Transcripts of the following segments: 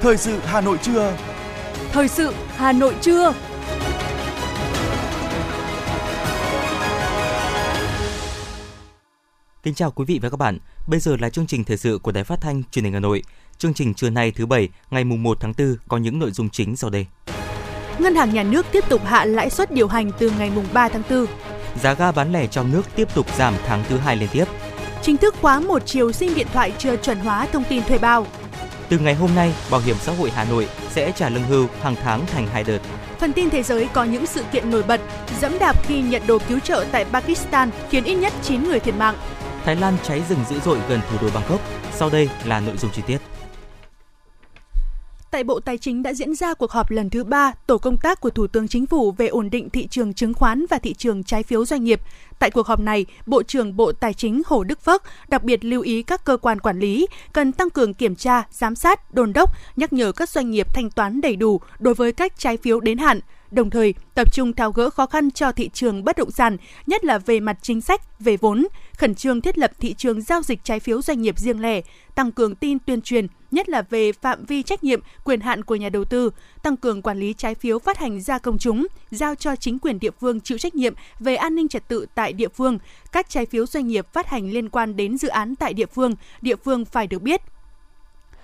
Thời sự Hà Nội trưa. Thời sự Hà Nội trưa. Kính chào quý vị và các bạn. Bây giờ là chương trình thời sự của Đài Phát thanh Truyền hình Hà Nội. Chương trình trưa nay thứ bảy, ngày mùng 1 tháng 4 có những nội dung chính sau đây. Ngân hàng Nhà nước tiếp tục hạ lãi suất điều hành từ ngày mùng 3 tháng 4. Giá ga bán lẻ trong nước tiếp tục giảm tháng thứ hai liên tiếp. Chính thức khóa một chiều sim điện thoại chưa chuẩn hóa thông tin thuê bao. Từ ngày hôm nay, Bảo hiểm xã hội Hà Nội sẽ trả lương hưu hàng tháng thành hai đợt. Phần tin thế giới có những sự kiện nổi bật, dẫm đạp khi nhận đồ cứu trợ tại Pakistan khiến ít nhất 9 người thiệt mạng. Thái Lan cháy rừng dữ dội gần thủ đô Bangkok. Sau đây là nội dung chi tiết. Tại Bộ Tài chính đã diễn ra cuộc họp lần thứ ba tổ công tác của Thủ tướng Chính phủ về ổn định thị trường chứng khoán và thị trường trái phiếu doanh nghiệp. Tại cuộc họp này, Bộ trưởng Bộ Tài chính Hồ Đức Phước đặc biệt lưu ý các cơ quan quản lý cần tăng cường kiểm tra, giám sát, đôn đốc, nhắc nhở các doanh nghiệp thanh toán đầy đủ đối với các trái phiếu đến hạn, đồng thời tập trung tháo gỡ khó khăn cho thị trường bất động sản, nhất là về mặt chính sách, về vốn, khẩn trương thiết lập thị trường giao dịch trái phiếu doanh nghiệp riêng lẻ, tăng cường tin tuyên truyền, nhất là về phạm vi trách nhiệm, quyền hạn của nhà đầu tư, tăng cường quản lý trái phiếu phát hành ra công chúng, giao cho chính quyền địa phương chịu trách nhiệm về an ninh trật tự tại địa phương. Các trái phiếu doanh nghiệp phát hành liên quan đến dự án tại địa phương, địa phương phải được biết,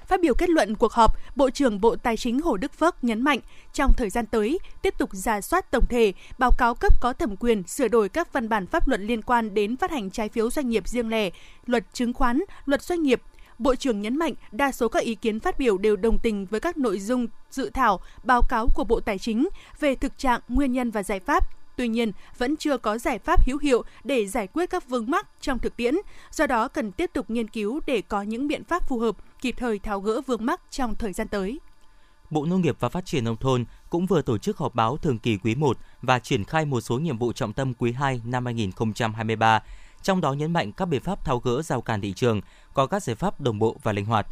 Phát biểu kết luận cuộc họp, Bộ trưởng Bộ Tài chính Hồ Đức Phước nhấn mạnh, trong thời gian tới, tiếp tục giả soát tổng thể, báo cáo cấp có thẩm quyền sửa đổi các văn bản pháp luật liên quan đến phát hành trái phiếu doanh nghiệp riêng lẻ, luật chứng khoán, luật doanh nghiệp, Bộ trưởng nhấn mạnh đa số các ý kiến phát biểu đều đồng tình với các nội dung dự thảo báo cáo của Bộ Tài chính về thực trạng, nguyên nhân và giải pháp Tuy nhiên, vẫn chưa có giải pháp hữu hiệu để giải quyết các vướng mắc trong thực tiễn, do đó cần tiếp tục nghiên cứu để có những biện pháp phù hợp, kịp thời tháo gỡ vướng mắc trong thời gian tới. Bộ Nông nghiệp và Phát triển nông thôn cũng vừa tổ chức họp báo thường kỳ quý 1 và triển khai một số nhiệm vụ trọng tâm quý 2 năm 2023, trong đó nhấn mạnh các biện pháp tháo gỡ rào cản thị trường, có các giải pháp đồng bộ và linh hoạt.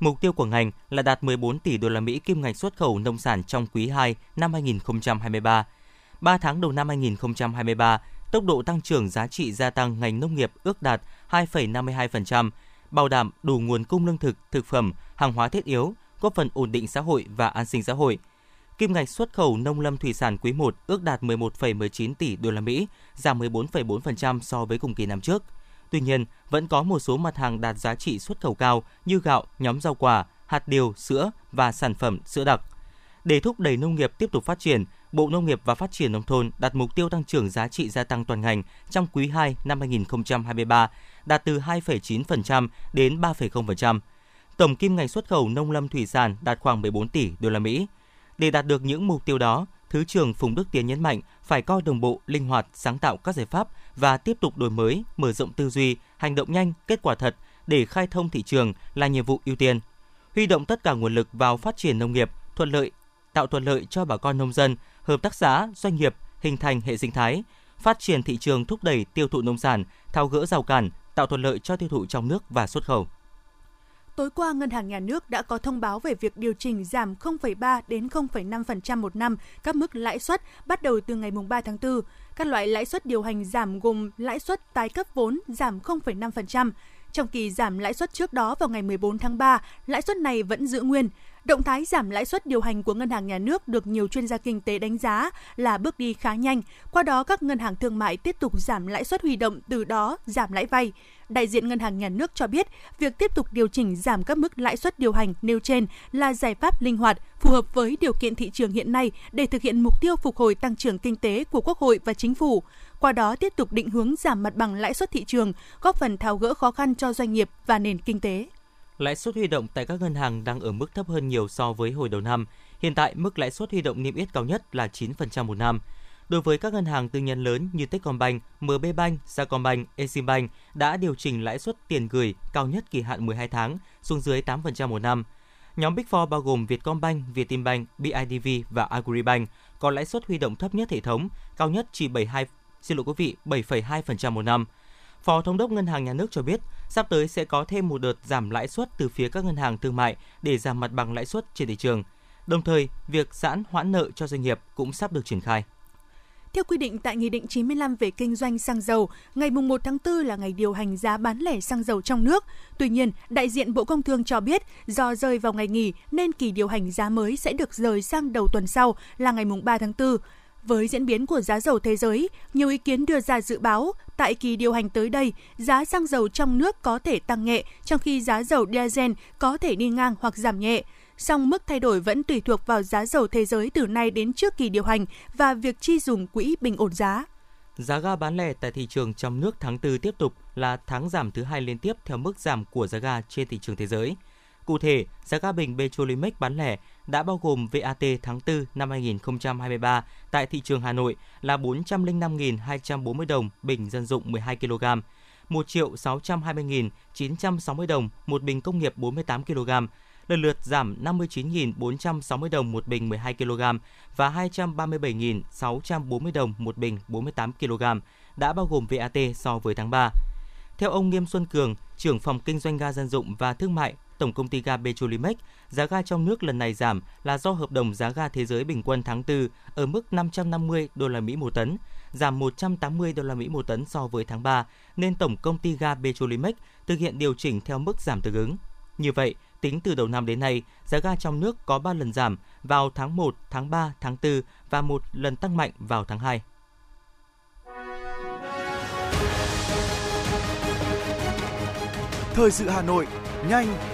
Mục tiêu của ngành là đạt 14 tỷ đô la Mỹ kim ngạch xuất khẩu nông sản trong quý 2 năm 2023 3 tháng đầu năm 2023, tốc độ tăng trưởng giá trị gia tăng ngành nông nghiệp ước đạt 2,52%, bảo đảm đủ nguồn cung lương thực, thực phẩm, hàng hóa thiết yếu, góp phần ổn định xã hội và an sinh xã hội. Kim ngạch xuất khẩu nông lâm thủy sản quý 1 ước đạt 11,19 tỷ đô la Mỹ, giảm 14,4% so với cùng kỳ năm trước. Tuy nhiên, vẫn có một số mặt hàng đạt giá trị xuất khẩu cao như gạo, nhóm rau quả, hạt điều, sữa và sản phẩm sữa đặc. Để thúc đẩy nông nghiệp tiếp tục phát triển, Bộ Nông nghiệp và Phát triển Nông thôn đặt mục tiêu tăng trưởng giá trị gia tăng toàn ngành trong quý 2 năm 2023 đạt từ 2,9% đến 3,0%. Tổng kim ngạch xuất khẩu nông lâm thủy sản đạt khoảng 14 tỷ đô la Mỹ. Để đạt được những mục tiêu đó, Thứ trưởng Phùng Đức Tiến nhấn mạnh phải coi đồng bộ, linh hoạt, sáng tạo các giải pháp và tiếp tục đổi mới, mở rộng tư duy, hành động nhanh, kết quả thật để khai thông thị trường là nhiệm vụ ưu tiên. Huy động tất cả nguồn lực vào phát triển nông nghiệp, thuận lợi tạo thuận lợi cho bà con nông dân, hợp tác xã, doanh nghiệp hình thành hệ sinh thái, phát triển thị trường thúc đẩy tiêu thụ nông sản, tháo gỡ rào cản, tạo thuận lợi cho tiêu thụ trong nước và xuất khẩu. Tối qua, Ngân hàng Nhà nước đã có thông báo về việc điều chỉnh giảm 0,3 đến 0,5% một năm các mức lãi suất bắt đầu từ ngày 3 tháng 4. Các loại lãi suất điều hành giảm gồm lãi suất tái cấp vốn giảm 0,5%. Trong kỳ giảm lãi suất trước đó vào ngày 14 tháng 3, lãi suất này vẫn giữ nguyên. Động thái giảm lãi suất điều hành của ngân hàng nhà nước được nhiều chuyên gia kinh tế đánh giá là bước đi khá nhanh. Qua đó các ngân hàng thương mại tiếp tục giảm lãi suất huy động, từ đó giảm lãi vay. Đại diện ngân hàng nhà nước cho biết, việc tiếp tục điều chỉnh giảm các mức lãi suất điều hành nêu trên là giải pháp linh hoạt, phù hợp với điều kiện thị trường hiện nay để thực hiện mục tiêu phục hồi tăng trưởng kinh tế của Quốc hội và chính phủ. Qua đó tiếp tục định hướng giảm mặt bằng lãi suất thị trường, góp phần tháo gỡ khó khăn cho doanh nghiệp và nền kinh tế. Lãi suất huy động tại các ngân hàng đang ở mức thấp hơn nhiều so với hồi đầu năm. Hiện tại, mức lãi suất huy động niêm yết cao nhất là 9% một năm. Đối với các ngân hàng tư nhân lớn như Techcombank, MB Bank, Sacombank, Eximbank đã điều chỉnh lãi suất tiền gửi cao nhất kỳ hạn 12 tháng xuống dưới 8% một năm. Nhóm Big Four bao gồm Vietcombank, Vietinbank, BIDV và Agribank có lãi suất huy động thấp nhất hệ thống, cao nhất chỉ 72 xin lỗi quý vị 7,2% một năm. Phó Thống đốc Ngân hàng Nhà nước cho biết, sắp tới sẽ có thêm một đợt giảm lãi suất từ phía các ngân hàng thương mại để giảm mặt bằng lãi suất trên thị trường. Đồng thời, việc giãn hoãn nợ cho doanh nghiệp cũng sắp được triển khai. Theo quy định tại Nghị định 95 về kinh doanh xăng dầu, ngày 1 tháng 4 là ngày điều hành giá bán lẻ xăng dầu trong nước. Tuy nhiên, đại diện Bộ Công Thương cho biết do rơi vào ngày nghỉ nên kỳ điều hành giá mới sẽ được rời sang đầu tuần sau là ngày 3 tháng 4. Với diễn biến của giá dầu thế giới, nhiều ý kiến đưa ra dự báo tại kỳ điều hành tới đây, giá xăng dầu trong nước có thể tăng nhẹ, trong khi giá dầu diesel có thể đi ngang hoặc giảm nhẹ song mức thay đổi vẫn tùy thuộc vào giá dầu thế giới từ nay đến trước kỳ điều hành và việc chi dùng quỹ bình ổn giá. Giá ga bán lẻ tại thị trường trong nước tháng 4 tiếp tục là tháng giảm thứ hai liên tiếp theo mức giảm của giá ga trên thị trường thế giới. Cụ thể, giá ga bình Petrolimex bán lẻ đã bao gồm VAT tháng 4 năm 2023 tại thị trường Hà Nội là 405.240 đồng bình dân dụng 12 kg, 1 triệu 620.960 đồng một bình công nghiệp 48 kg, lần lượt giảm 59.460 đồng một bình 12 kg và 237.640 đồng một bình 48 kg đã bao gồm VAT so với tháng 3. Theo ông Nghiêm Xuân Cường, trưởng phòng kinh doanh ga dân dụng và thương mại Tổng công ty ga Petrolimex, giá ga trong nước lần này giảm là do hợp đồng giá ga thế giới bình quân tháng 4 ở mức 550 đô la Mỹ một tấn, giảm 180 đô la Mỹ một tấn so với tháng 3, nên tổng công ty ga Petrolimex thực hiện điều chỉnh theo mức giảm tương ứng. Như vậy, tính từ đầu năm đến nay, giá ga trong nước có 3 lần giảm vào tháng 1, tháng 3, tháng 4 và một lần tăng mạnh vào tháng 2. Thời sự Hà Nội, nhanh,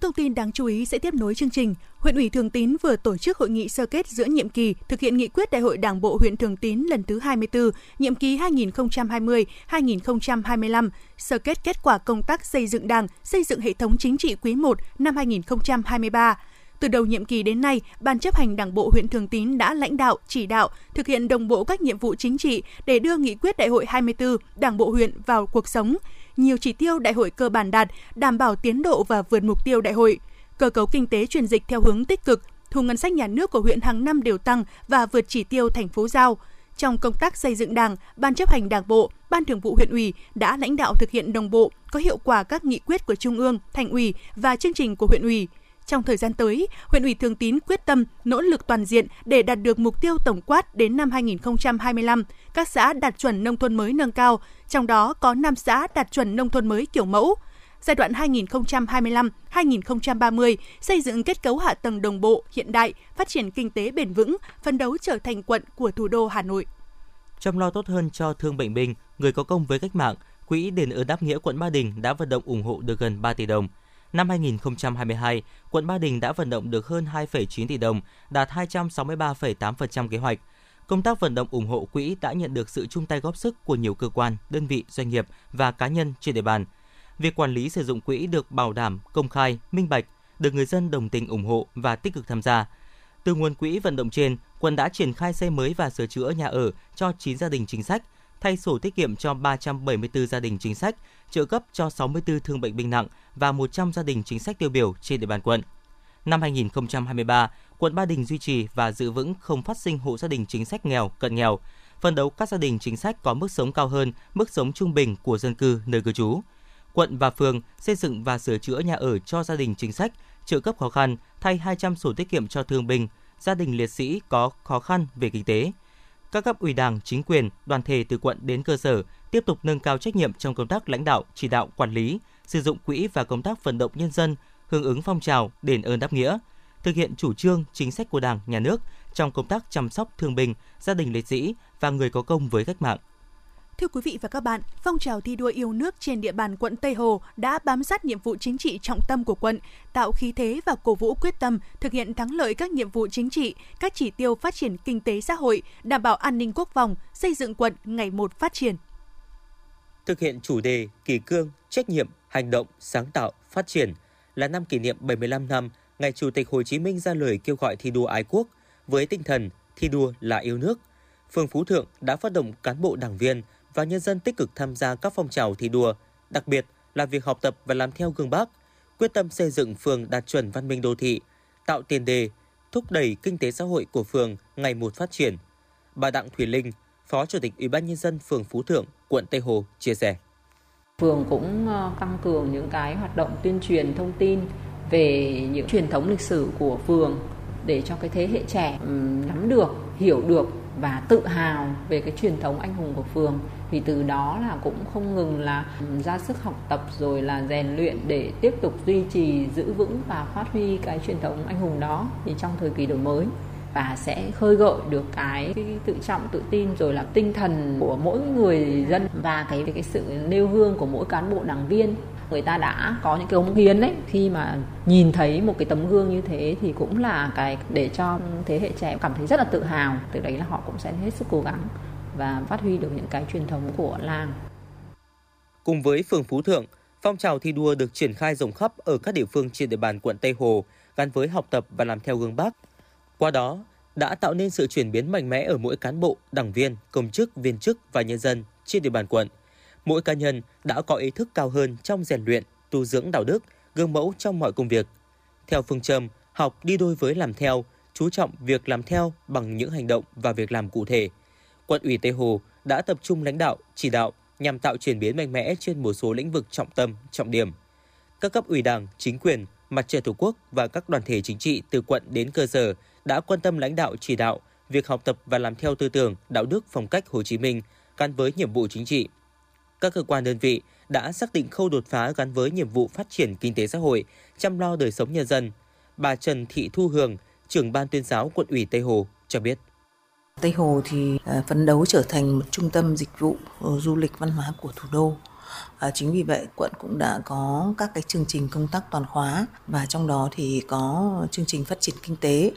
Thông tin đáng chú ý sẽ tiếp nối chương trình. Huyện ủy Thường Tín vừa tổ chức hội nghị sơ kết giữa nhiệm kỳ thực hiện nghị quyết Đại hội Đảng bộ huyện Thường Tín lần thứ 24, nhiệm kỳ 2020-2025, sơ kết kết quả công tác xây dựng Đảng, xây dựng hệ thống chính trị quý 1 năm 2023. Từ đầu nhiệm kỳ đến nay, Ban chấp hành Đảng bộ huyện Thường Tín đã lãnh đạo, chỉ đạo, thực hiện đồng bộ các nhiệm vụ chính trị để đưa nghị quyết Đại hội 24 Đảng bộ huyện vào cuộc sống, nhiều chỉ tiêu đại hội cơ bản đạt, đảm bảo tiến độ và vượt mục tiêu đại hội. Cơ cấu kinh tế chuyển dịch theo hướng tích cực, thu ngân sách nhà nước của huyện hàng năm đều tăng và vượt chỉ tiêu thành phố giao. Trong công tác xây dựng Đảng, Ban chấp hành Đảng bộ, Ban Thường vụ huyện ủy đã lãnh đạo thực hiện đồng bộ, có hiệu quả các nghị quyết của Trung ương, Thành ủy và chương trình của huyện ủy. Trong thời gian tới, huyện ủy Thường Tín quyết tâm nỗ lực toàn diện để đạt được mục tiêu tổng quát đến năm 2025, các xã đạt chuẩn nông thôn mới nâng cao, trong đó có 5 xã đạt chuẩn nông thôn mới kiểu mẫu. Giai đoạn 2025-2030 xây dựng kết cấu hạ tầng đồng bộ, hiện đại, phát triển kinh tế bền vững, phấn đấu trở thành quận của thủ đô Hà Nội. Chăm lo tốt hơn cho thương bệnh binh, người có công với cách mạng, Quỹ đền ơn đáp nghĩa quận Ba Đình đã vận động ủng hộ được gần 3 tỷ đồng. Năm 2022, quận Ba Đình đã vận động được hơn 2,9 tỷ đồng, đạt 263,8% kế hoạch. Công tác vận động ủng hộ quỹ đã nhận được sự chung tay góp sức của nhiều cơ quan, đơn vị, doanh nghiệp và cá nhân trên địa bàn. Việc quản lý sử dụng quỹ được bảo đảm, công khai, minh bạch, được người dân đồng tình ủng hộ và tích cực tham gia. Từ nguồn quỹ vận động trên, quận đã triển khai xây mới và sửa chữa nhà ở cho 9 gia đình chính sách, thay sổ tiết kiệm cho 374 gia đình chính sách, trợ cấp cho 64 thương bệnh binh nặng và 100 gia đình chính sách tiêu biểu trên địa bàn quận. Năm 2023, quận Ba Đình duy trì và giữ vững không phát sinh hộ gia đình chính sách nghèo, cận nghèo, phân đấu các gia đình chính sách có mức sống cao hơn mức sống trung bình của dân cư nơi cư trú. Quận và phường xây dựng và sửa chữa nhà ở cho gia đình chính sách, trợ cấp khó khăn, thay 200 sổ tiết kiệm cho thương binh, gia đình liệt sĩ có khó khăn về kinh tế. Các cấp ủy đảng, chính quyền, đoàn thể từ quận đến cơ sở tiếp tục nâng cao trách nhiệm trong công tác lãnh đạo, chỉ đạo, quản lý, sử dụng quỹ và công tác vận động nhân dân hưởng ứng phong trào đền ơn đáp nghĩa, thực hiện chủ trương, chính sách của Đảng, Nhà nước trong công tác chăm sóc thương binh, gia đình liệt sĩ và người có công với cách mạng. Thưa quý vị và các bạn, phong trào thi đua yêu nước trên địa bàn quận Tây Hồ đã bám sát nhiệm vụ chính trị trọng tâm của quận, tạo khí thế và cổ vũ quyết tâm thực hiện thắng lợi các nhiệm vụ chính trị, các chỉ tiêu phát triển kinh tế xã hội, đảm bảo an ninh quốc phòng, xây dựng quận ngày một phát triển. Thực hiện chủ đề kỳ cương, trách nhiệm, hành động, sáng tạo, phát triển là năm kỷ niệm 75 năm ngày Chủ tịch Hồ Chí Minh ra lời kêu gọi thi đua ái quốc với tinh thần thi đua là yêu nước. Phường Phú Thượng đã phát động cán bộ đảng viên và nhân dân tích cực tham gia các phong trào thi đua, đặc biệt là việc học tập và làm theo gương Bác, quyết tâm xây dựng phường đạt chuẩn văn minh đô thị, tạo tiền đề, thúc đẩy kinh tế xã hội của phường ngày một phát triển. Bà Đặng Thùy Linh, Phó Chủ tịch Ủy ban nhân dân phường Phú Thượng, quận Tây Hồ chia sẻ. Phường cũng ờ, tăng cường những cái hoạt động tuyên truyền thông tin về những truyền thống lịch sử của phường để cho cái thế hệ trẻ nắm được, hiểu được và tự hào về cái truyền thống anh hùng của phường thì từ đó là cũng không ngừng là ừ, ra sức học tập rồi là rèn luyện để tiếp tục duy trì giữ vững và phát huy cái truyền thống anh hùng đó thì trong thời kỳ đổi mới. Và sẽ khơi gợi được cái, cái tự trọng tự tin rồi là tinh thần của mỗi người dân và cái cái sự nêu gương của mỗi cán bộ đảng viên. Người ta đã có những cái ống hiến đấy khi mà nhìn thấy một cái tấm gương như thế thì cũng là cái để cho thế hệ trẻ cảm thấy rất là tự hào. Từ đấy là họ cũng sẽ hết sức cố gắng và phát huy được những cái truyền thống của làng cùng với phường Phú Thượng phong trào thi đua được triển khai rộng khắp ở các địa phương trên địa bàn quận Tây Hồ gắn với học tập và làm theo gương Bác qua đó đã tạo nên sự chuyển biến mạnh mẽ ở mỗi cán bộ, đảng viên, công chức, viên chức và nhân dân trên địa bàn quận mỗi cá nhân đã có ý thức cao hơn trong rèn luyện, tu dưỡng đạo đức, gương mẫu trong mọi công việc. Theo phương châm học đi đôi với làm theo, chú trọng việc làm theo bằng những hành động và việc làm cụ thể. Quận ủy Tây Hồ đã tập trung lãnh đạo, chỉ đạo nhằm tạo chuyển biến mạnh mẽ trên một số lĩnh vực trọng tâm, trọng điểm. Các cấp ủy Đảng, chính quyền, mặt trận Tổ quốc và các đoàn thể chính trị từ quận đến cơ sở đã quan tâm lãnh đạo chỉ đạo việc học tập và làm theo tư tưởng, đạo đức phong cách Hồ Chí Minh gắn với nhiệm vụ chính trị, các cơ quan đơn vị đã xác định khâu đột phá gắn với nhiệm vụ phát triển kinh tế xã hội, chăm lo đời sống nhân dân. Bà Trần Thị Thu Hường, trưởng ban tuyên giáo quận ủy Tây Hồ cho biết. Tây Hồ thì à, phấn đấu trở thành một trung tâm dịch vụ ờ, du lịch văn hóa của thủ đô. À, chính vì vậy quận cũng đã có các cái chương trình công tác toàn khóa và trong đó thì có chương trình phát triển kinh tế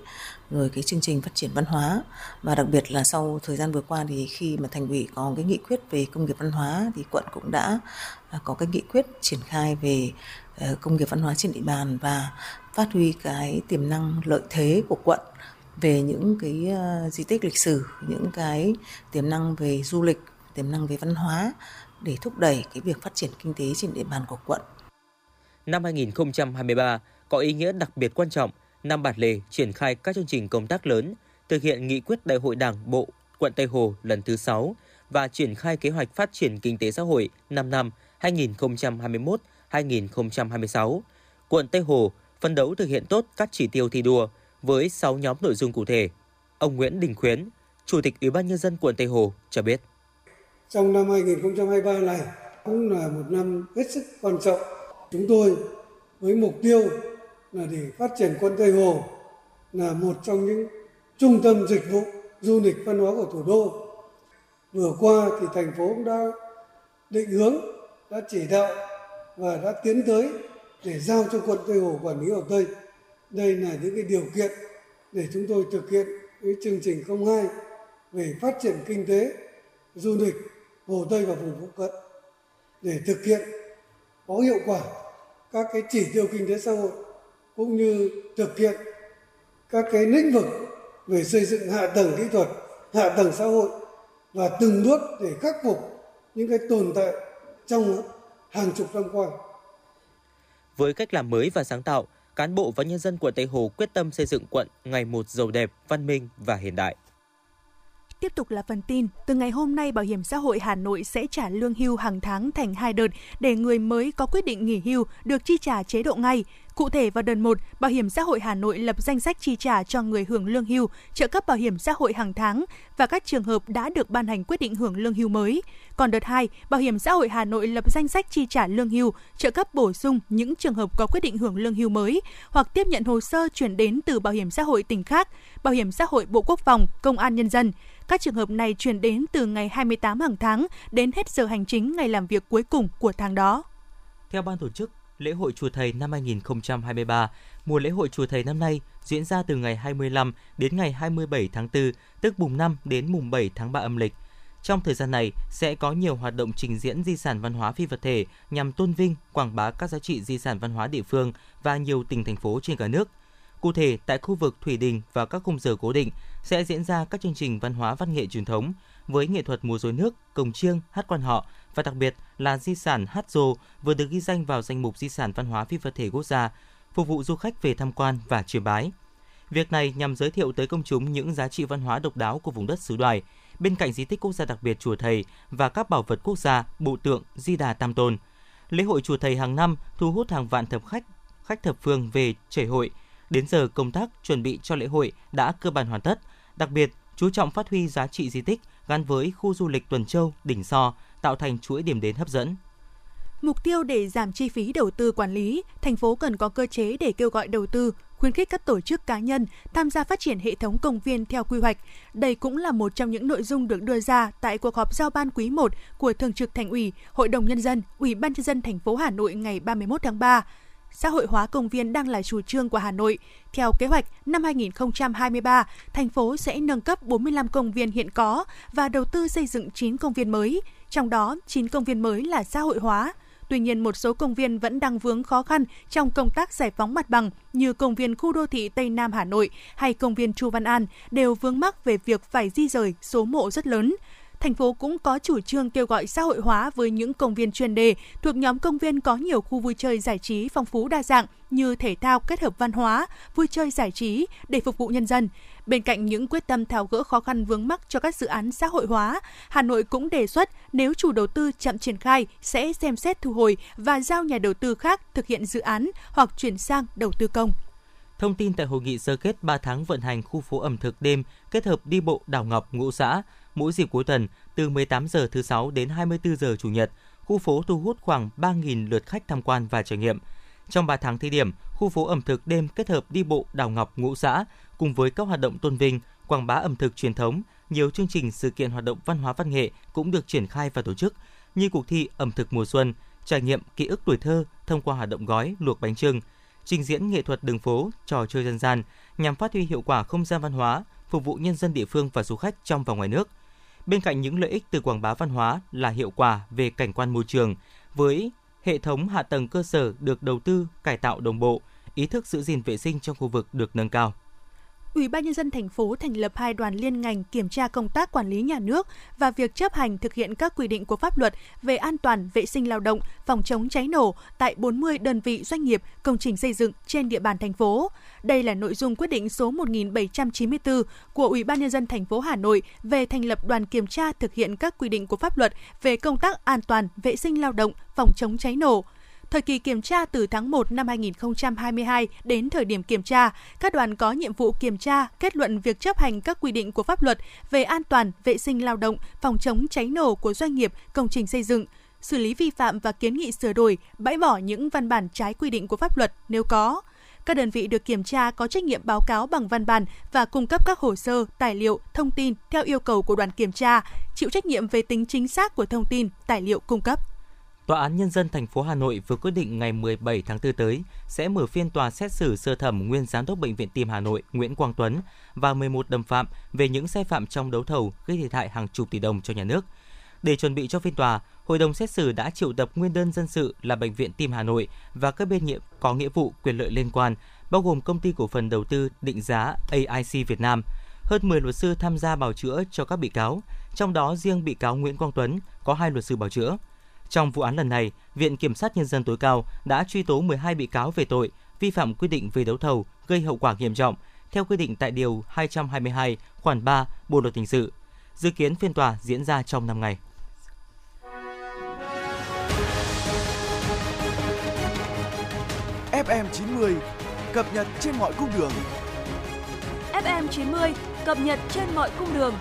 rồi cái chương trình phát triển văn hóa và đặc biệt là sau thời gian vừa qua thì khi mà thành ủy có cái nghị quyết về công nghiệp văn hóa thì quận cũng đã à, có cái nghị quyết triển khai về ờ, công nghiệp văn hóa trên địa bàn và phát huy cái tiềm năng lợi thế của quận về những cái ờ, di tích lịch sử, những cái tiềm năng về du lịch, tiềm năng về văn hóa để thúc đẩy cái việc phát triển kinh tế trên địa bàn của quận. Năm 2023 có ý nghĩa đặc biệt quan trọng năm Bản Lề triển khai các chương trình công tác lớn, thực hiện nghị quyết Đại hội Đảng bộ quận Tây Hồ lần thứ 6 và triển khai kế hoạch phát triển kinh tế xã hội 5 năm 2021-2026. Quận Tây Hồ phấn đấu thực hiện tốt các chỉ tiêu thi đua với 6 nhóm nội dung cụ thể. Ông Nguyễn Đình Khuyến, Chủ tịch Ủy ban nhân dân quận Tây Hồ cho biết. Trong năm 2023 này cũng là một năm hết sức quan trọng. Chúng tôi với mục tiêu là để phát triển quận Tây Hồ là một trong những trung tâm dịch vụ du lịch văn hóa của thủ đô. Vừa qua thì thành phố cũng đã định hướng, đã chỉ đạo và đã tiến tới để giao cho quận Tây Hồ quản lý Hồ Tây. Đây là những cái điều kiện để chúng tôi thực hiện cái chương trình 02 về phát triển kinh tế, du lịch Hồ Tây và vùng phụ cận để thực hiện có hiệu quả các cái chỉ tiêu kinh tế xã hội cũng như thực hiện các cái lĩnh vực về xây dựng hạ tầng kỹ thuật, hạ tầng xã hội và từng bước để khắc phục những cái tồn tại trong hàng chục năm qua. Với cách làm mới và sáng tạo, cán bộ và nhân dân quận Tây Hồ quyết tâm xây dựng quận ngày một giàu đẹp, văn minh và hiện đại. Tiếp tục là phần tin, từ ngày hôm nay Bảo hiểm xã hội Hà Nội sẽ trả lương hưu hàng tháng thành hai đợt để người mới có quyết định nghỉ hưu được chi trả chế độ ngay. Cụ thể vào đợt 1, Bảo hiểm xã hội Hà Nội lập danh sách chi trả cho người hưởng lương hưu, trợ cấp bảo hiểm xã hội hàng tháng và các trường hợp đã được ban hành quyết định hưởng lương hưu mới. Còn đợt 2, Bảo hiểm xã hội Hà Nội lập danh sách chi trả lương hưu, trợ cấp bổ sung những trường hợp có quyết định hưởng lương hưu mới hoặc tiếp nhận hồ sơ chuyển đến từ Bảo hiểm xã hội tỉnh khác, Bảo hiểm xã hội Bộ Quốc phòng, Công an Nhân dân. Các trường hợp này chuyển đến từ ngày 28 hàng tháng đến hết giờ hành chính ngày làm việc cuối cùng của tháng đó. Theo ban tổ chức, lễ hội Chùa Thầy năm 2023, mùa lễ hội Chùa Thầy năm nay diễn ra từ ngày 25 đến ngày 27 tháng 4, tức mùng 5 đến mùng 7 tháng 3 âm lịch. Trong thời gian này sẽ có nhiều hoạt động trình diễn di sản văn hóa phi vật thể nhằm tôn vinh, quảng bá các giá trị di sản văn hóa địa phương và nhiều tỉnh thành phố trên cả nước – Cụ thể, tại khu vực Thủy Đình và các khung giờ cố định sẽ diễn ra các chương trình văn hóa văn nghệ truyền thống với nghệ thuật múa rối nước, cồng chiêng, hát quan họ và đặc biệt là di sản hát rồ vừa được ghi danh vào danh mục di sản văn hóa phi vật thể quốc gia, phục vụ du khách về tham quan và chiêm bái. Việc này nhằm giới thiệu tới công chúng những giá trị văn hóa độc đáo của vùng đất xứ đoài, bên cạnh di tích quốc gia đặc biệt chùa Thầy và các bảo vật quốc gia, bộ tượng, di đà tam tôn. Lễ hội chùa Thầy hàng năm thu hút hàng vạn thập khách, khách thập phương về chảy hội. Đến giờ công tác chuẩn bị cho lễ hội đã cơ bản hoàn tất, đặc biệt chú trọng phát huy giá trị di tích gắn với khu du lịch Tuần Châu, Đỉnh So, tạo thành chuỗi điểm đến hấp dẫn. Mục tiêu để giảm chi phí đầu tư quản lý, thành phố cần có cơ chế để kêu gọi đầu tư, khuyến khích các tổ chức cá nhân tham gia phát triển hệ thống công viên theo quy hoạch. Đây cũng là một trong những nội dung được đưa ra tại cuộc họp giao ban quý 1 của Thường trực Thành ủy, Hội đồng nhân dân, Ủy ban nhân dân thành phố Hà Nội ngày 31 tháng 3 xã hội hóa công viên đang là chủ trương của Hà Nội. Theo kế hoạch, năm 2023, thành phố sẽ nâng cấp 45 công viên hiện có và đầu tư xây dựng 9 công viên mới, trong đó 9 công viên mới là xã hội hóa. Tuy nhiên, một số công viên vẫn đang vướng khó khăn trong công tác giải phóng mặt bằng như công viên khu đô thị Tây Nam Hà Nội hay công viên Chu Văn An đều vướng mắc về việc phải di rời số mộ rất lớn thành phố cũng có chủ trương kêu gọi xã hội hóa với những công viên chuyên đề thuộc nhóm công viên có nhiều khu vui chơi giải trí phong phú đa dạng như thể thao kết hợp văn hóa, vui chơi giải trí để phục vụ nhân dân. Bên cạnh những quyết tâm tháo gỡ khó khăn vướng mắc cho các dự án xã hội hóa, Hà Nội cũng đề xuất nếu chủ đầu tư chậm triển khai sẽ xem xét thu hồi và giao nhà đầu tư khác thực hiện dự án hoặc chuyển sang đầu tư công. Thông tin tại hội nghị sơ kết 3 tháng vận hành khu phố ẩm thực đêm kết hợp đi bộ đảo Ngọc ngũ xã, mỗi dịp cuối tuần từ 18 giờ thứ sáu đến 24 giờ chủ nhật, khu phố thu hút khoảng 3.000 lượt khách tham quan và trải nghiệm. Trong 3 tháng thí điểm, khu phố ẩm thực đêm kết hợp đi bộ đảo Ngọc ngũ xã cùng với các hoạt động tôn vinh, quảng bá ẩm thực truyền thống, nhiều chương trình sự kiện hoạt động văn hóa văn nghệ cũng được triển khai và tổ chức, như cuộc thi ẩm thực mùa xuân, trải nghiệm ký ức tuổi thơ thông qua hoạt động gói luộc bánh trưng, trình diễn nghệ thuật đường phố, trò chơi dân gian nhằm phát huy hiệu quả không gian văn hóa, phục vụ nhân dân địa phương và du khách trong và ngoài nước. Bên cạnh những lợi ích từ quảng bá văn hóa là hiệu quả về cảnh quan môi trường, với hệ thống hạ tầng cơ sở được đầu tư cải tạo đồng bộ, ý thức giữ gìn vệ sinh trong khu vực được nâng cao. Ủy ban nhân dân thành phố thành lập hai đoàn liên ngành kiểm tra công tác quản lý nhà nước và việc chấp hành thực hiện các quy định của pháp luật về an toàn vệ sinh lao động, phòng chống cháy nổ tại 40 đơn vị doanh nghiệp, công trình xây dựng trên địa bàn thành phố. Đây là nội dung quyết định số 1794 của Ủy ban nhân dân thành phố Hà Nội về thành lập đoàn kiểm tra thực hiện các quy định của pháp luật về công tác an toàn vệ sinh lao động, phòng chống cháy nổ Thời kỳ kiểm tra từ tháng 1 năm 2022 đến thời điểm kiểm tra, các đoàn có nhiệm vụ kiểm tra, kết luận việc chấp hành các quy định của pháp luật về an toàn, vệ sinh lao động, phòng chống cháy nổ của doanh nghiệp, công trình xây dựng, xử lý vi phạm và kiến nghị sửa đổi, bãi bỏ những văn bản trái quy định của pháp luật nếu có. Các đơn vị được kiểm tra có trách nhiệm báo cáo bằng văn bản và cung cấp các hồ sơ, tài liệu, thông tin theo yêu cầu của đoàn kiểm tra, chịu trách nhiệm về tính chính xác của thông tin, tài liệu cung cấp. Tòa án Nhân dân thành phố Hà Nội vừa quyết định ngày 17 tháng 4 tới sẽ mở phiên tòa xét xử sơ thẩm nguyên giám đốc Bệnh viện Tim Hà Nội Nguyễn Quang Tuấn và 11 đồng phạm về những sai phạm trong đấu thầu gây thiệt hại hàng chục tỷ đồng cho nhà nước. Để chuẩn bị cho phiên tòa, hội đồng xét xử đã triệu tập nguyên đơn dân sự là Bệnh viện Tim Hà Nội và các bên nhiệm có nghĩa vụ quyền lợi liên quan, bao gồm công ty cổ phần đầu tư định giá AIC Việt Nam. Hơn 10 luật sư tham gia bào chữa cho các bị cáo, trong đó riêng bị cáo Nguyễn Quang Tuấn có hai luật sư bào chữa. Trong vụ án lần này, Viện Kiểm sát Nhân dân tối cao đã truy tố 12 bị cáo về tội vi phạm quy định về đấu thầu gây hậu quả nghiêm trọng theo quy định tại Điều 222 khoản 3 Bộ Luật Hình sự. Dự kiến phiên tòa diễn ra trong 5 ngày. FM 90 cập nhật trên mọi cung đường. FM 90 cập nhật trên mọi cung đường.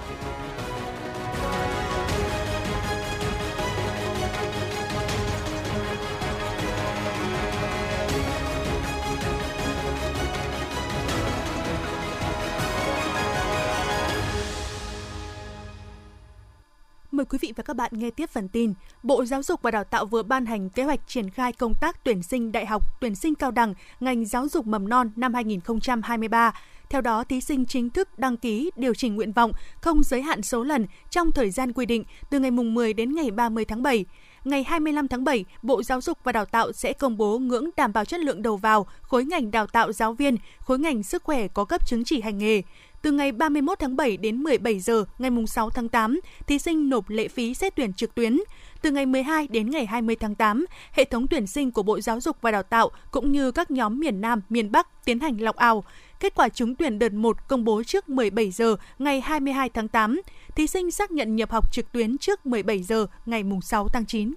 Mời quý vị và các bạn nghe tiếp phần tin. Bộ Giáo dục và Đào tạo vừa ban hành kế hoạch triển khai công tác tuyển sinh đại học, tuyển sinh cao đẳng ngành giáo dục mầm non năm 2023. Theo đó, thí sinh chính thức đăng ký điều chỉnh nguyện vọng không giới hạn số lần trong thời gian quy định từ ngày mùng 10 đến ngày 30 tháng 7. ngày 25 tháng 7, Bộ Giáo dục và Đào tạo sẽ công bố ngưỡng đảm bảo chất lượng đầu vào khối ngành đào tạo giáo viên, khối ngành sức khỏe có cấp chứng chỉ hành nghề. Từ ngày 31 tháng 7 đến 17 giờ ngày 6 tháng 8, thí sinh nộp lệ phí xét tuyển trực tuyến. Từ ngày 12 đến ngày 20 tháng 8, hệ thống tuyển sinh của Bộ Giáo dục và Đào tạo cũng như các nhóm miền Nam, miền Bắc tiến hành lọc ảo. Kết quả trúng tuyển đợt 1 công bố trước 17 giờ ngày 22 tháng 8. Thí sinh xác nhận nhập học trực tuyến trước 17 giờ ngày 6 tháng 9.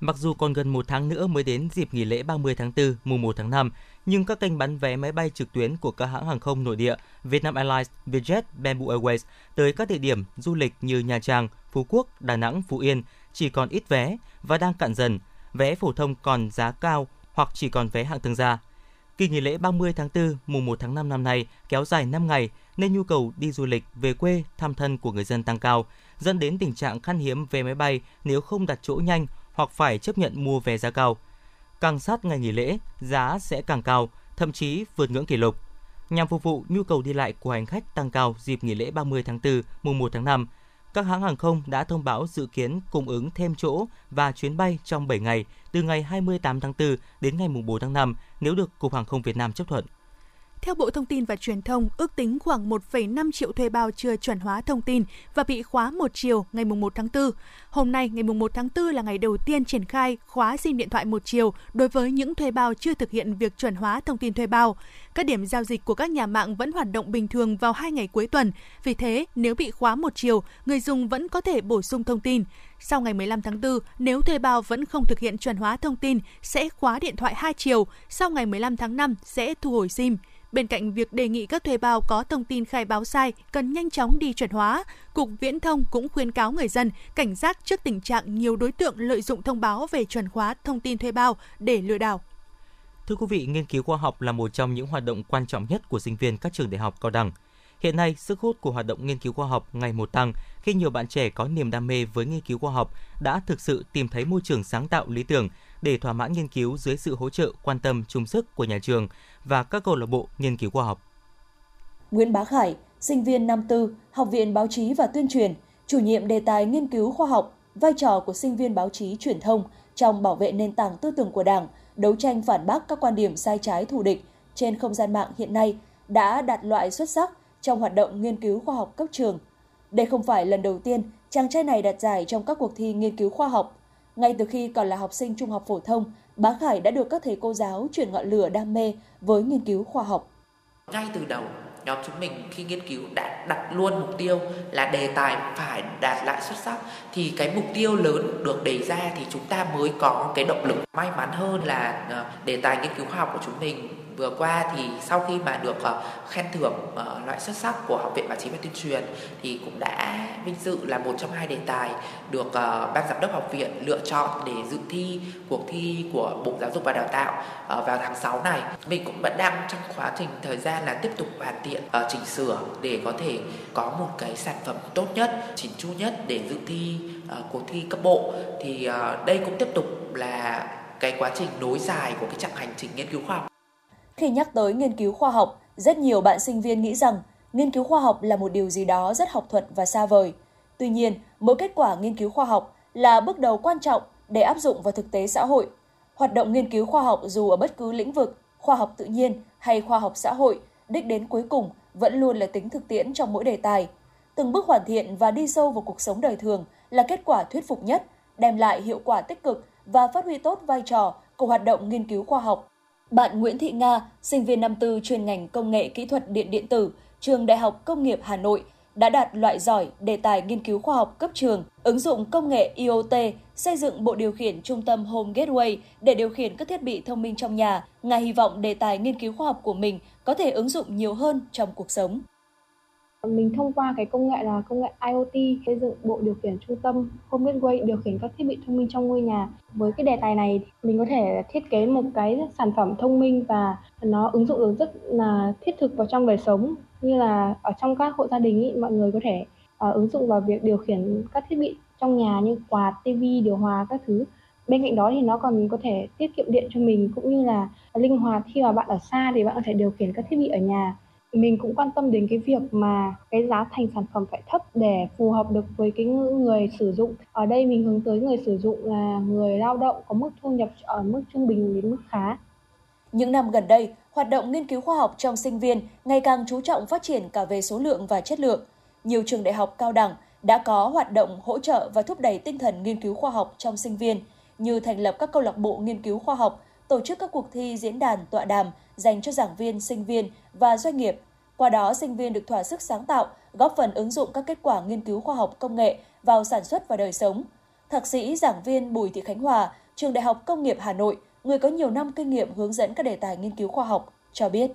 Mặc dù còn gần một tháng nữa mới đến dịp nghỉ lễ 30 tháng 4, mùng 1 tháng 5, nhưng các kênh bán vé máy bay trực tuyến của các hãng hàng không nội địa Vietnam Airlines, Vietjet, Bamboo Airways tới các địa điểm du lịch như Nha Trang, Phú Quốc, Đà Nẵng, Phú Yên chỉ còn ít vé và đang cạn dần. Vé phổ thông còn giá cao hoặc chỉ còn vé hạng thương gia. Kỳ nghỉ lễ 30 tháng 4, mùng 1 tháng 5 năm nay kéo dài 5 ngày nên nhu cầu đi du lịch về quê thăm thân của người dân tăng cao, dẫn đến tình trạng khan hiếm vé máy bay nếu không đặt chỗ nhanh hoặc phải chấp nhận mua vé giá cao. Càng sát ngày nghỉ lễ, giá sẽ càng cao, thậm chí vượt ngưỡng kỷ lục. Nhằm phục vụ nhu cầu đi lại của hành khách tăng cao dịp nghỉ lễ 30 tháng 4, mùng 1 tháng 5, các hãng hàng không đã thông báo dự kiến cung ứng thêm chỗ và chuyến bay trong 7 ngày, từ ngày 28 tháng 4 đến ngày 4 tháng 5 nếu được Cục Hàng không Việt Nam chấp thuận. Theo Bộ Thông tin và Truyền thông, ước tính khoảng 1,5 triệu thuê bao chưa chuẩn hóa thông tin và bị khóa một chiều ngày 1 tháng 4. Hôm nay, ngày 1 tháng 4 là ngày đầu tiên triển khai khóa SIM điện thoại một chiều đối với những thuê bao chưa thực hiện việc chuẩn hóa thông tin thuê bao. Các điểm giao dịch của các nhà mạng vẫn hoạt động bình thường vào hai ngày cuối tuần. Vì thế, nếu bị khóa một chiều, người dùng vẫn có thể bổ sung thông tin. Sau ngày 15 tháng 4, nếu thuê bao vẫn không thực hiện chuẩn hóa thông tin, sẽ khóa điện thoại hai chiều. Sau ngày 15 tháng 5 sẽ thu hồi SIM. Bên cạnh việc đề nghị các thuê bao có thông tin khai báo sai cần nhanh chóng đi chuẩn hóa, Cục Viễn thông cũng khuyến cáo người dân cảnh giác trước tình trạng nhiều đối tượng lợi dụng thông báo về chuẩn hóa thông tin thuê bao để lừa đảo. Thưa quý vị, nghiên cứu khoa học là một trong những hoạt động quan trọng nhất của sinh viên các trường đại học cao đẳng. Hiện nay, sức hút của hoạt động nghiên cứu khoa học ngày một tăng khi nhiều bạn trẻ có niềm đam mê với nghiên cứu khoa học đã thực sự tìm thấy môi trường sáng tạo lý tưởng để thỏa mãn nghiên cứu dưới sự hỗ trợ quan tâm chung sức của nhà trường và các câu lạc bộ nghiên cứu khoa học. Nguyễn Bá Khải, sinh viên năm tư, Học viện Báo chí và Tuyên truyền, chủ nhiệm đề tài nghiên cứu khoa học, vai trò của sinh viên báo chí truyền thông trong bảo vệ nền tảng tư tưởng của Đảng, đấu tranh phản bác các quan điểm sai trái thù địch trên không gian mạng hiện nay đã đạt loại xuất sắc trong hoạt động nghiên cứu khoa học cấp trường. Đây không phải lần đầu tiên chàng trai này đạt giải trong các cuộc thi nghiên cứu khoa học. Ngay từ khi còn là học sinh trung học phổ thông, Bá Khải đã được các thầy cô giáo chuyển ngọn lửa đam mê với nghiên cứu khoa học. Ngay từ đầu, nhóm chúng mình khi nghiên cứu đã đặt luôn mục tiêu là đề tài phải đạt lại xuất sắc thì cái mục tiêu lớn được đề ra thì chúng ta mới có cái động lực may mắn hơn là ờ, đề tài nghiên cứu khoa học của chúng mình vừa qua thì sau khi mà được uh, khen thưởng uh, loại xuất sắc của học viện báo chí và tuyên truyền thì cũng đã vinh dự là một trong hai đề tài được uh, ban giám đốc học viện lựa chọn để dự thi cuộc thi của bộ giáo dục và đào tạo uh, vào tháng 6 này. Mình cũng vẫn đang trong quá trình thời gian là tiếp tục hoàn thiện uh, chỉnh sửa để có thể có một cái sản phẩm tốt nhất chỉnh chu nhất để dự thi uh, cuộc thi cấp bộ. Thì uh, đây cũng tiếp tục là cái quá trình nối dài của cái chặng hành trình nghiên cứu khoa học khi nhắc tới nghiên cứu khoa học, rất nhiều bạn sinh viên nghĩ rằng nghiên cứu khoa học là một điều gì đó rất học thuật và xa vời. Tuy nhiên, mỗi kết quả nghiên cứu khoa học là bước đầu quan trọng để áp dụng vào thực tế xã hội. Hoạt động nghiên cứu khoa học dù ở bất cứ lĩnh vực, khoa học tự nhiên hay khoa học xã hội, đích đến cuối cùng vẫn luôn là tính thực tiễn trong mỗi đề tài. Từng bước hoàn thiện và đi sâu vào cuộc sống đời thường là kết quả thuyết phục nhất, đem lại hiệu quả tích cực và phát huy tốt vai trò của hoạt động nghiên cứu khoa học bạn Nguyễn Thị Nga, sinh viên năm tư chuyên ngành công nghệ kỹ thuật điện điện tử, trường Đại học Công nghiệp Hà Nội, đã đạt loại giỏi đề tài nghiên cứu khoa học cấp trường, ứng dụng công nghệ IoT, xây dựng bộ điều khiển trung tâm Home Gateway để điều khiển các thiết bị thông minh trong nhà. Ngài hy vọng đề tài nghiên cứu khoa học của mình có thể ứng dụng nhiều hơn trong cuộc sống. Mình thông qua cái công nghệ là công nghệ IoT xây dựng bộ điều khiển trung tâm Home Gateway điều khiển các thiết bị thông minh trong ngôi nhà. Với cái đề tài này mình có thể thiết kế một cái sản phẩm thông minh và nó ứng dụng được rất là thiết thực vào trong đời sống như là ở trong các hộ gia đình ý, mọi người có thể uh, ứng dụng vào việc điều khiển các thiết bị trong nhà như quạt, tivi, điều hòa các thứ. Bên cạnh đó thì nó còn có thể tiết kiệm điện cho mình cũng như là linh hoạt khi mà bạn ở xa thì bạn có thể điều khiển các thiết bị ở nhà mình cũng quan tâm đến cái việc mà cái giá thành sản phẩm phải thấp để phù hợp được với cái người sử dụng. Ở đây mình hướng tới người sử dụng là người lao động có mức thu nhập ở mức trung bình đến mức khá. Những năm gần đây, hoạt động nghiên cứu khoa học trong sinh viên ngày càng chú trọng phát triển cả về số lượng và chất lượng. Nhiều trường đại học cao đẳng đã có hoạt động hỗ trợ và thúc đẩy tinh thần nghiên cứu khoa học trong sinh viên, như thành lập các câu lạc bộ nghiên cứu khoa học, tổ chức các cuộc thi diễn đàn tọa đàm dành cho giảng viên, sinh viên và doanh nghiệp. Qua đó, sinh viên được thỏa sức sáng tạo, góp phần ứng dụng các kết quả nghiên cứu khoa học công nghệ vào sản xuất và đời sống. Thạc sĩ giảng viên Bùi Thị Khánh Hòa, Trường Đại học Công nghiệp Hà Nội, người có nhiều năm kinh nghiệm hướng dẫn các đề tài nghiên cứu khoa học, cho biết.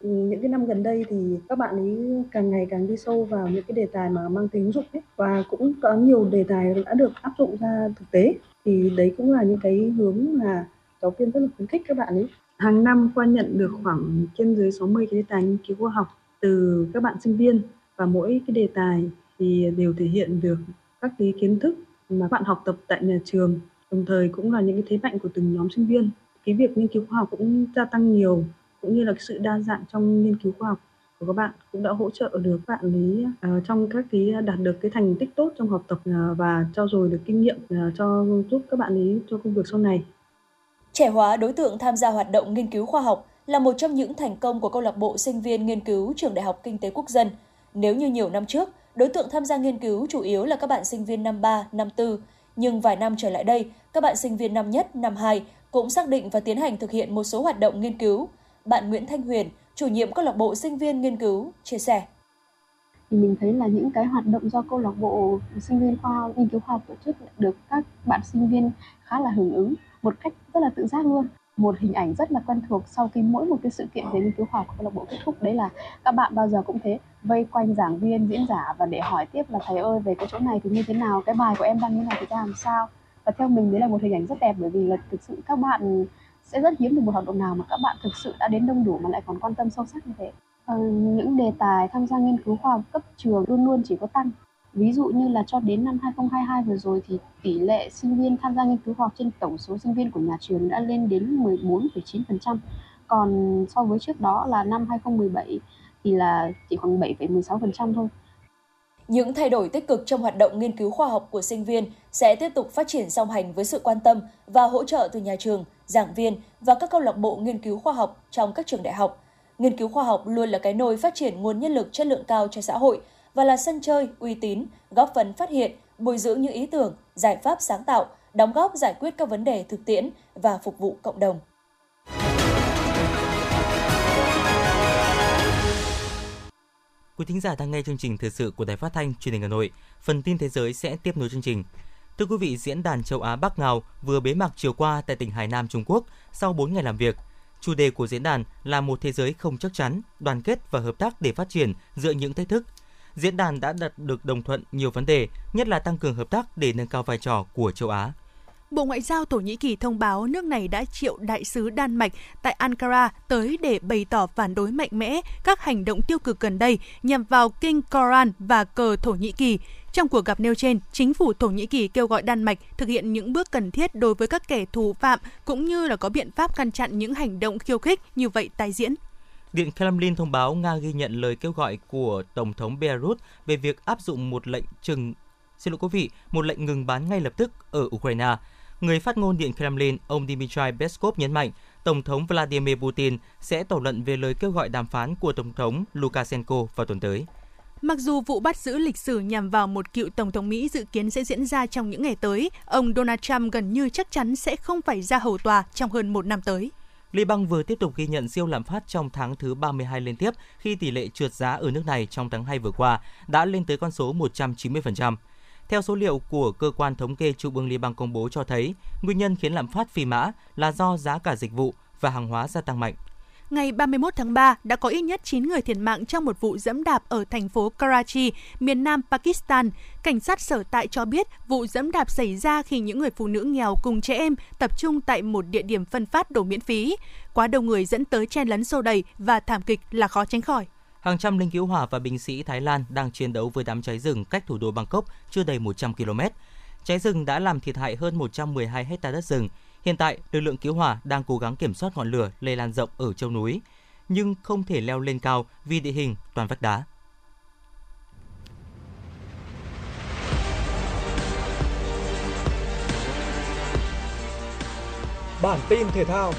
Ừ, những cái năm gần đây thì các bạn ấy càng ngày càng đi sâu vào những cái đề tài mà mang tính ứng dụng ấy và cũng có nhiều đề tài đã được áp dụng ra thực tế thì đấy cũng là những cái hướng mà giáo viên rất là khuyến khích các bạn ấy hàng năm khoa nhận được khoảng trên dưới 60 cái đề tài nghiên cứu khoa học từ các bạn sinh viên và mỗi cái đề tài thì đều thể hiện được các cái kiến thức mà bạn học tập tại nhà trường đồng thời cũng là những cái thế mạnh của từng nhóm sinh viên cái việc nghiên cứu khoa học cũng gia tăng nhiều cũng như là sự đa dạng trong nghiên cứu khoa học của các bạn cũng đã hỗ trợ được bạn lý uh, trong các cái ờ, đạt được cái thành tích tốt trong học tập uh, và trao dồi được kinh nghiệm uh, cho giúp các bạn lý cho công việc sau này. Trẻ hóa đối tượng tham gia hoạt động nghiên cứu khoa học là một trong những thành công của câu lạc bộ sinh viên nghiên cứu trường Đại học Kinh tế Quốc dân. Nếu như nhiều năm trước, đối tượng tham gia nghiên cứu chủ yếu là các bạn sinh viên năm 3, năm 4, nhưng vài năm trở lại đây, các bạn sinh viên năm nhất, năm 2 cũng xác định và tiến hành thực hiện một số hoạt động nghiên cứu. Bạn Nguyễn Thanh Huyền, chủ nhiệm câu lạc bộ sinh viên nghiên cứu, chia sẻ. Thì mình thấy là những cái hoạt động do câu lạc bộ sinh viên khoa nghiên cứu khoa học tổ chức được các bạn sinh viên khá là hưởng ứng một cách rất là tự giác luôn. Một hình ảnh rất là quen thuộc sau khi mỗi một cái sự kiện về nghiên cứu khoa học của câu lạc bộ kết thúc. Đấy là các bạn bao giờ cũng thế vây quanh giảng viên diễn giả và để hỏi tiếp là thầy ơi về cái chỗ này thì như thế nào? Cái bài của em đang như này thì ra làm sao? Và theo mình đấy là một hình ảnh rất đẹp bởi vì là thực sự các bạn sẽ rất hiếm được một hoạt động nào mà các bạn thực sự đã đến đông đủ mà lại còn quan tâm sâu sắc như thế. Ờ, những đề tài tham gia nghiên cứu khoa học cấp trường luôn luôn chỉ có tăng. Ví dụ như là cho đến năm 2022 vừa rồi thì tỷ lệ sinh viên tham gia nghiên cứu khoa học trên tổng số sinh viên của nhà trường đã lên đến 14,9%. Còn so với trước đó là năm 2017 thì là chỉ khoảng 7,16% thôi. Những thay đổi tích cực trong hoạt động nghiên cứu khoa học của sinh viên sẽ tiếp tục phát triển song hành với sự quan tâm và hỗ trợ từ nhà trường, giảng viên và các câu lạc bộ nghiên cứu khoa học trong các trường đại học. Nghiên cứu khoa học luôn là cái nôi phát triển nguồn nhân lực chất lượng cao cho xã hội và là sân chơi uy tín, góp phần phát hiện, bồi dưỡng những ý tưởng, giải pháp sáng tạo, đóng góp giải quyết các vấn đề thực tiễn và phục vụ cộng đồng. Quý thính giả đang nghe chương trình thời sự của Đài Phát thanh Truyền hình Hà Nội. Phần tin thế giới sẽ tiếp nối chương trình. Thưa quý vị, diễn đàn châu Á Bắc Ngao vừa bế mạc chiều qua tại tỉnh Hải Nam, Trung Quốc sau 4 ngày làm việc. Chủ đề của diễn đàn là một thế giới không chắc chắn, đoàn kết và hợp tác để phát triển dựa những thách thức, diễn đàn đã đạt được đồng thuận nhiều vấn đề, nhất là tăng cường hợp tác để nâng cao vai trò của châu Á. Bộ Ngoại giao Thổ Nhĩ Kỳ thông báo nước này đã triệu đại sứ Đan Mạch tại Ankara tới để bày tỏ phản đối mạnh mẽ các hành động tiêu cực gần đây nhằm vào kinh Koran và cờ Thổ Nhĩ Kỳ. Trong cuộc gặp nêu trên, chính phủ Thổ Nhĩ Kỳ kêu gọi Đan Mạch thực hiện những bước cần thiết đối với các kẻ thù phạm cũng như là có biện pháp ngăn chặn những hành động khiêu khích như vậy tái diễn. Điện Kremlin thông báo Nga ghi nhận lời kêu gọi của Tổng thống Belarus về việc áp dụng một lệnh trừng xin lỗi quý vị, một lệnh ngừng bắn ngay lập tức ở Ukraine. Người phát ngôn Điện Kremlin, ông Dmitry Peskov nhấn mạnh, Tổng thống Vladimir Putin sẽ thảo luận về lời kêu gọi đàm phán của Tổng thống Lukashenko vào tuần tới. Mặc dù vụ bắt giữ lịch sử nhằm vào một cựu Tổng thống Mỹ dự kiến sẽ diễn ra trong những ngày tới, ông Donald Trump gần như chắc chắn sẽ không phải ra hầu tòa trong hơn một năm tới. Liban vừa tiếp tục ghi nhận siêu lạm phát trong tháng thứ 32 liên tiếp khi tỷ lệ trượt giá ở nước này trong tháng 2 vừa qua đã lên tới con số 190%. Theo số liệu của cơ quan thống kê Trung ương Liban công bố cho thấy, nguyên nhân khiến lạm phát phi mã là do giá cả dịch vụ và hàng hóa gia tăng mạnh ngày 31 tháng 3 đã có ít nhất 9 người thiệt mạng trong một vụ dẫm đạp ở thành phố Karachi, miền nam Pakistan. Cảnh sát sở tại cho biết vụ dẫm đạp xảy ra khi những người phụ nữ nghèo cùng trẻ em tập trung tại một địa điểm phân phát đồ miễn phí. Quá đông người dẫn tới chen lấn sâu đầy và thảm kịch là khó tránh khỏi. Hàng trăm lính cứu hỏa và binh sĩ Thái Lan đang chiến đấu với đám cháy rừng cách thủ đô Bangkok chưa đầy 100 km. Cháy rừng đã làm thiệt hại hơn 112 hecta đất rừng, Hiện tại, lực lượng cứu hỏa đang cố gắng kiểm soát ngọn lửa lây lan rộng ở châu núi. nhưng không thể leo lên cao vì địa hình toàn vách đá. Bản tin thể thao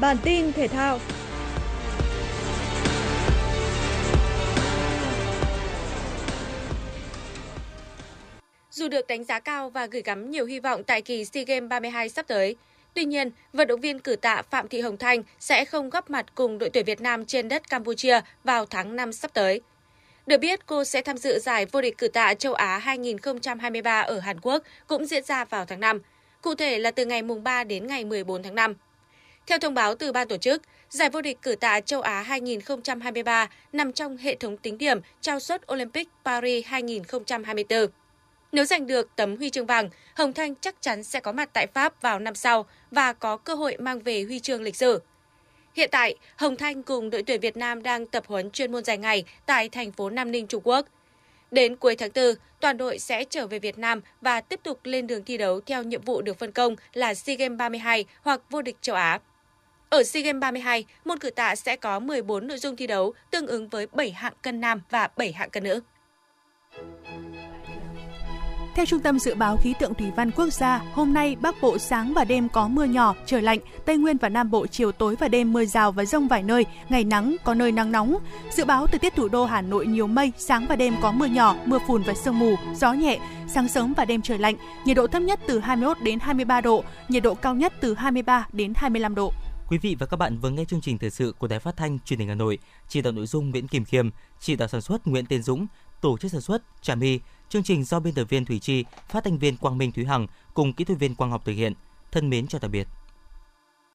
Bản tin thể thao Dù được đánh giá cao và gửi gắm nhiều hy vọng tại kỳ SEA Games 32 sắp tới, Tuy nhiên, vận động viên cử tạ Phạm Thị Hồng Thanh sẽ không góp mặt cùng đội tuyển Việt Nam trên đất Campuchia vào tháng 5 sắp tới. Được biết, cô sẽ tham dự giải vô địch cử tạ châu Á 2023 ở Hàn Quốc cũng diễn ra vào tháng 5, cụ thể là từ ngày mùng 3 đến ngày 14 tháng 5. Theo thông báo từ ban tổ chức, giải vô địch cử tạ châu Á 2023 nằm trong hệ thống tính điểm trao suất Olympic Paris 2024. Nếu giành được tấm huy chương vàng, Hồng Thanh chắc chắn sẽ có mặt tại Pháp vào năm sau và có cơ hội mang về huy chương lịch sử. Hiện tại, Hồng Thanh cùng đội tuyển Việt Nam đang tập huấn chuyên môn dài ngày tại thành phố Nam Ninh, Trung Quốc. Đến cuối tháng 4, toàn đội sẽ trở về Việt Nam và tiếp tục lên đường thi đấu theo nhiệm vụ được phân công là SEA Games 32 hoặc vô địch châu Á. Ở SEA Games 32, môn cử tạ sẽ có 14 nội dung thi đấu tương ứng với 7 hạng cân nam và 7 hạng cân nữ. Theo Trung tâm Dự báo Khí tượng Thủy văn Quốc gia, hôm nay Bắc Bộ sáng và đêm có mưa nhỏ, trời lạnh, Tây Nguyên và Nam Bộ chiều tối và đêm mưa rào và rông vài nơi, ngày nắng, có nơi nắng nóng. Dự báo thời tiết thủ đô Hà Nội nhiều mây, sáng và đêm có mưa nhỏ, mưa phùn và sương mù, gió nhẹ, sáng sớm và đêm trời lạnh, nhiệt độ thấp nhất từ 21 đến 23 độ, nhiệt độ cao nhất từ 23 đến 25 độ. Quý vị và các bạn vừa nghe chương trình thời sự của Đài Phát thanh Truyền hình Hà Nội, chỉ đạo nội dung Nguyễn Kim Khiêm, chỉ đạo sản xuất Nguyễn Tiến Dũng, tổ chức sản xuất Trà My, chương trình do biên tập viên Thủy Chi, phát thanh viên Quang Minh Thúy Hằng cùng kỹ thuật viên Quang Học thực hiện. Thân mến chào tạm biệt.